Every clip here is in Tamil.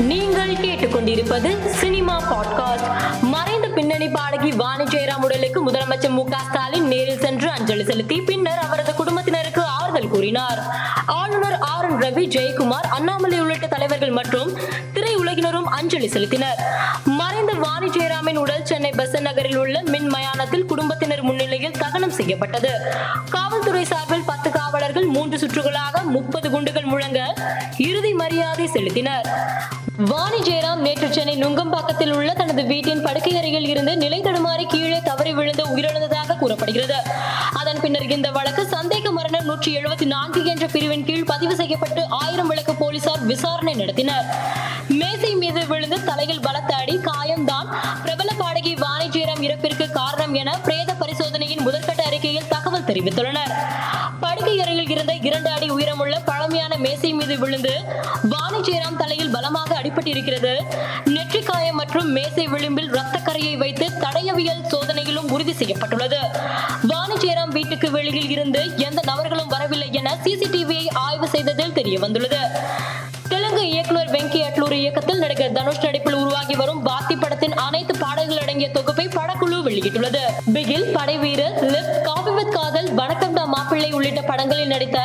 நீங்கள் கேட்டுக்கொண்டிருப்பது சினிமா பாட்காஸ்ட். மறைந்த பின்னணி பாடகி வாணி ஜெயராம் உடலுக்கு முதலமைச்சர் மு ஸ்டாலின் நேரில் சென்று அஞ்சலி செலுத்தி பின்னர் அவரது குடும்பத்தினருக்கு ஆறுதல் கூறினார். ஆளுநர் ஆர் என் ரவி ஜெயக்குமார் அண்ணாமலை உள்ளிட்ட தலைவர்கள் மற்றும் திரையுலகினரும் அஞ்சலி செலுத்தினர். மறைந்த வாணி ஜெயராமின் உடல் சென்னை பெசன் நகரில் உள்ள மின் மயானத்தில் குடும்பத்தினர் முன்னிலையில் தகனம் செய்யப்பட்டது. காவல்துறை சார்பில் பத்து காவலர்கள் மூன்று சுற்றுகளாக முப்பது குண்டுகள் முழங்க இறுதி மரியாதை செலுத்தினர். வாணி ஜெயராம் நேற்று சென்னை நுங்கம்பாக்கத்தில் உள்ள தனது வீட்டின் படுக்கை அறையில் இருந்து நிலை தடுமாறி கீழே தவறி விழுந்து உயிரிழந்ததாக கூறப்படுகிறது. அதன் பின்னர் இந்த வழக்கு சந்தேக மரணம் நூற்றி எழுபத்தி நான்கு என்ற பிரிவின் கீழ் பதிவு செய்யப்பட்டு ஆயிரம் விளக்கு போலீசார் விசாரணை நடத்தினர். மேசை மீது விழுந்து தலையில் பலத்த அடி காயம்தான் பிரபல பாடகி வாணி ஜெயராம் இறப்பிற்கு காரணம் என பிரேத பரிசோதனையின் முதற்கட்ட அறிக்கையில் தகவல் தெரிவித்துள்ளனர். படுக்கை அறையில் இருந்த இரண்டு அடி உயரமுள்ள பழமையான மேசை மீது விழுந்து வாணி ஜெயராம் தலையில் பலமாக அடிபட்டிருக்கிறது. நெற்றி காயம் மற்றும் மேசை விளிம்பில் ரத்த கரையை வைத்து தடயவியல் சோதனையிலும் உறுதி செய்யப்பட்டுள்ளது. வாணி ஜெயராம் வீட்டுக்கு வெளியில் இருந்து எந்த நபர்களும் வரவில்லை என சிசிடிவியை ஆய்வு செய்ததில் தெரிய வந்துள்ளது தெலுங்கு இயக்குனர் வெங்கி அட்லூர் இயக்கத்தில் நடிகர் தனுஷ் நடிப்பில் உருவாகி வரும் பாத்தி படத்தின் அனைத்து பாடல்கள் அடங்கிய தொகுப்பை படக்குழு வெளியிட்டுள்ளது. Bigil Padaiveeran lift coffee with Kadhal Vanakkam Mappillai படங்களில் நடித்த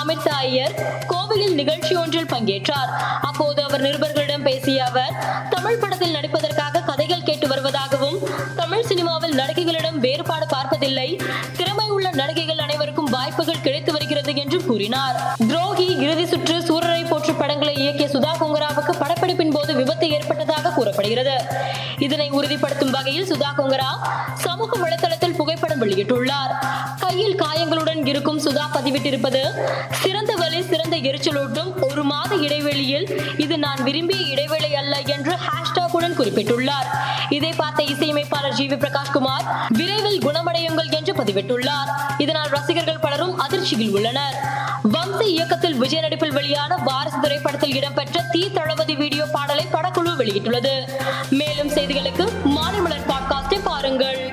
அமித் ஐயர் கோவையில் நிகழ்ச்சி ஒன்றில் பங்கேற்றார். அப்போது அவர் நிருபர்களிடம் பேசிய அவர் தமிழ் படத்தில் நடிப்பதற்காக கதைகள் கேட்டு வருவதாகவும் தமிழ் சினிமாவில் நடிகைகளிடம் வேறுபாடு பார்ப்பதில்லை. திறமை உள்ள நடிகைகள் அனைவருக்கும் வாய்ப்புகள் கிடைத்து வருகிறது என்று கூறினார். துரோகி இறுதி சுற்று சூரரை போற்று படங்களை இயக்கிய சுதா கொங்கராவுக்கு படப்பிடிப்பின் போது விபத்து ஏற்பட்டதாக கூறப்படுகிறது. இதனை உறுதிப்படுத்தும் வகையில் சுதா கொங்கரா சமூக வலைதளத்தில் வெளியிட்டுள்ளார். கையில் காயங்களுடன் இருக்கும் சுதா பதிவிட்டிருப்பது சிறந்த வலி சிறந்த எரிச்சலூட்டும் ஒரு மாத இடைவெளியில் இது நான் விரும்பிய இடைவேளை அல்ல என்று ஹேஷ்டாகுடன் குறிப்பிட்டுள்ளார். இதை பார்த்த இசையமைப்பாளர் ஜி. வி. பிரகாஷ்குமார் விரைவில் குணமடையுங்கள் என்று பதிவிட்டுள்ளார். இதனால் ரசிகர்கள் பலரும் அதிர்ச்சியில் உள்ளனர். வம்சி இயக்கத்தில் விஜய் நடிப்பில் வெளியான வாரிசு திரைப்படத்தில் இடம்பெற்ற தீ தளபதி வீடியோ பாடலை படக்குழு வெளியிட்டுள்ளது. மேலும் செய்திகளுக்கு மாநில பாட்காஸ்டை பாருங்கள்.